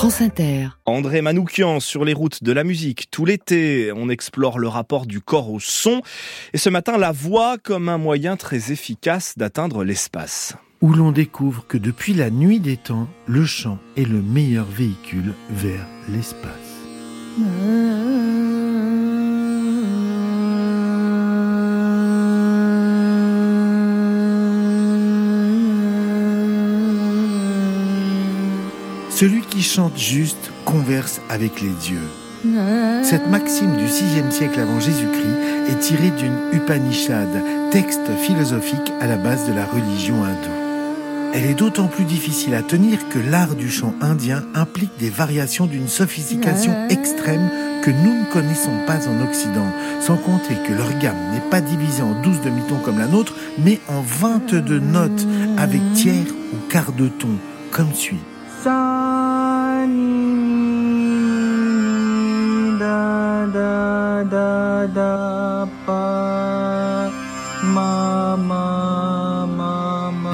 France Inter. André Manoukian sur les routes de la musique. Tout l'été, on explore le rapport du corps au son. Et ce matin, la voix comme un moyen très efficace d'atteindre l'espace. Où l'on découvre que depuis la nuit des temps, le chant est le meilleur véhicule vers l'espace. Celui qui chante juste converse avec les dieux. Cette maxime du VIe siècle avant Jésus-Christ est tirée d'une Upanishad, texte philosophique à la base de la religion hindoue. Elle est d'autant plus difficile à tenir que l'art du chant indien implique des variations d'une sophistication extrême que nous ne connaissons pas en Occident, sans compter que leur gamme n'est pas divisée en 12 demi-tons comme la nôtre, mais en 22 notes avec tiers ou quart de ton, comme suit.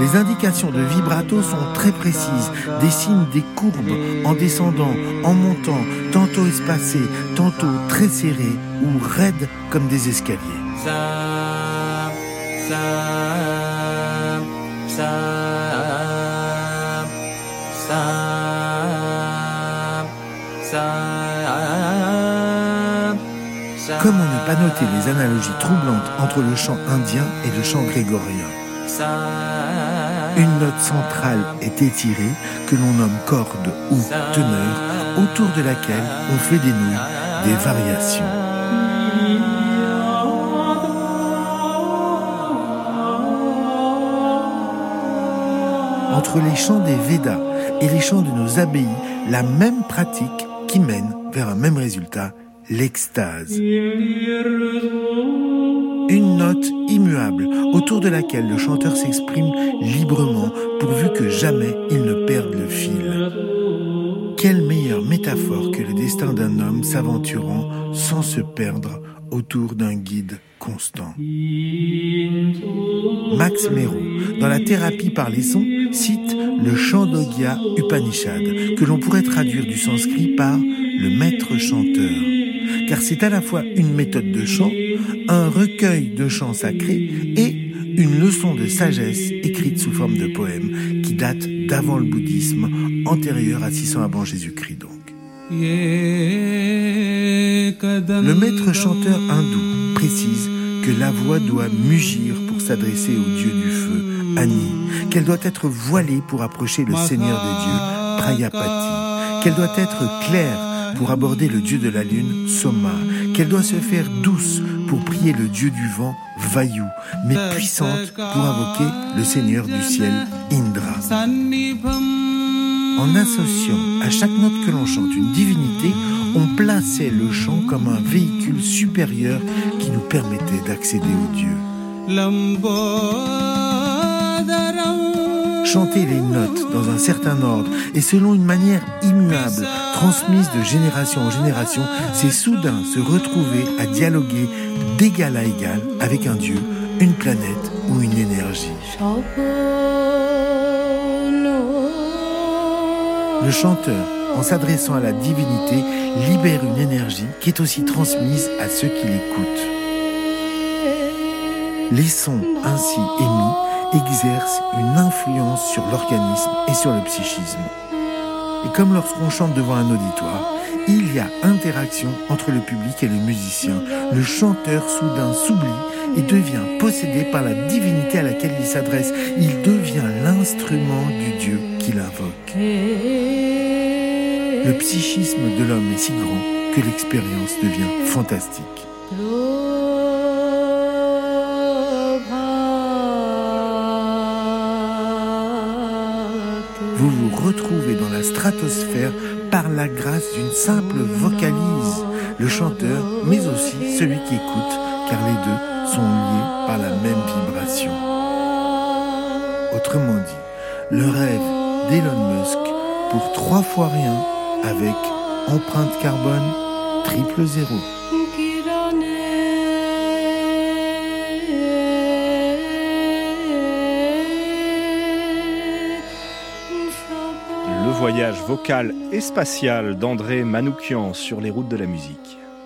Les indications de vibrato sont très précises, dessinent des courbes en descendant, en montant, tantôt espacées, tantôt très serrées ou raides comme des escaliers. Comment ne pas noter les analogies troublantes entre le chant indien et le chant grégorien Une note centrale est étirée, que l'on nomme corde ou teneur, autour de laquelle on fait des nœuds, des variations. Entre les chants des Védas et les chants de nos abbayes, la même pratique qui mène vers un même résultat, l'extase. Une note immuable autour de laquelle le chanteur s'exprime librement pourvu que jamais il ne perde le fil. Quelle meilleure métaphore que le destin d'un homme s'aventurant sans se perdre autour d'un guide constant. Max Mero, dans la thérapie par les sons, cite le Chandogya Upanishad, que l'on pourrait traduire du sanskrit par le maître chanteur. Car c'est à la fois une méthode de chant, un recueil de chants sacrés et une leçon de sagesse écrite sous forme de poème qui date d'avant le bouddhisme, antérieur à 600 avant Jésus-Christ donc. Le maître chanteur hindou précise que la voix doit mugir pour s'adresser au dieu du feu, Ani, qu'elle doit être voilée pour approcher le seigneur des dieux, Prayapati, qu'elle doit être claire pour aborder le dieu de la lune, Soma, qu'elle doit se faire douce pour prier le dieu du vent, Vayu, mais puissante pour invoquer le seigneur du ciel, Indra. En associant à chaque note que l'on chante une divinité, on plaçait le chant comme un véhicule supérieur qui nous permettait d'accéder au Dieu. Chanter les notes dans un certain ordre et selon une manière immuable, transmise de génération en génération, c'est soudain se retrouver à dialoguer d'égal à égal avec un Dieu, une planète ou une énergie. Le chanteur, en s'adressant à la divinité, libère une énergie qui est aussi transmise à ceux qui l'écoutent. Les sons ainsi émis exercent une influence sur l'organisme et sur le psychisme. Et comme lorsqu'on chante devant un auditoire, il y a interaction entre le public et le musicien. Le chanteur soudain s'oublie et devient possédé par la divinité à laquelle il s'adresse. Il devient l'instrument du Dieu qu'il invoque. Le psychisme de l'homme est si grand que l'expérience devient fantastique. Vous vous retrouvez dans la stratosphère par la grâce d'une simple vocalise. Le chanteur, mais aussi celui qui écoute, car les deux sont liés par la même vibration. Autrement dit, le rêve d'Elon Musk pour trois fois rien avec empreinte carbone triple zéro. Voyage vocal et spatial d'André Manoukian sur les routes de la musique.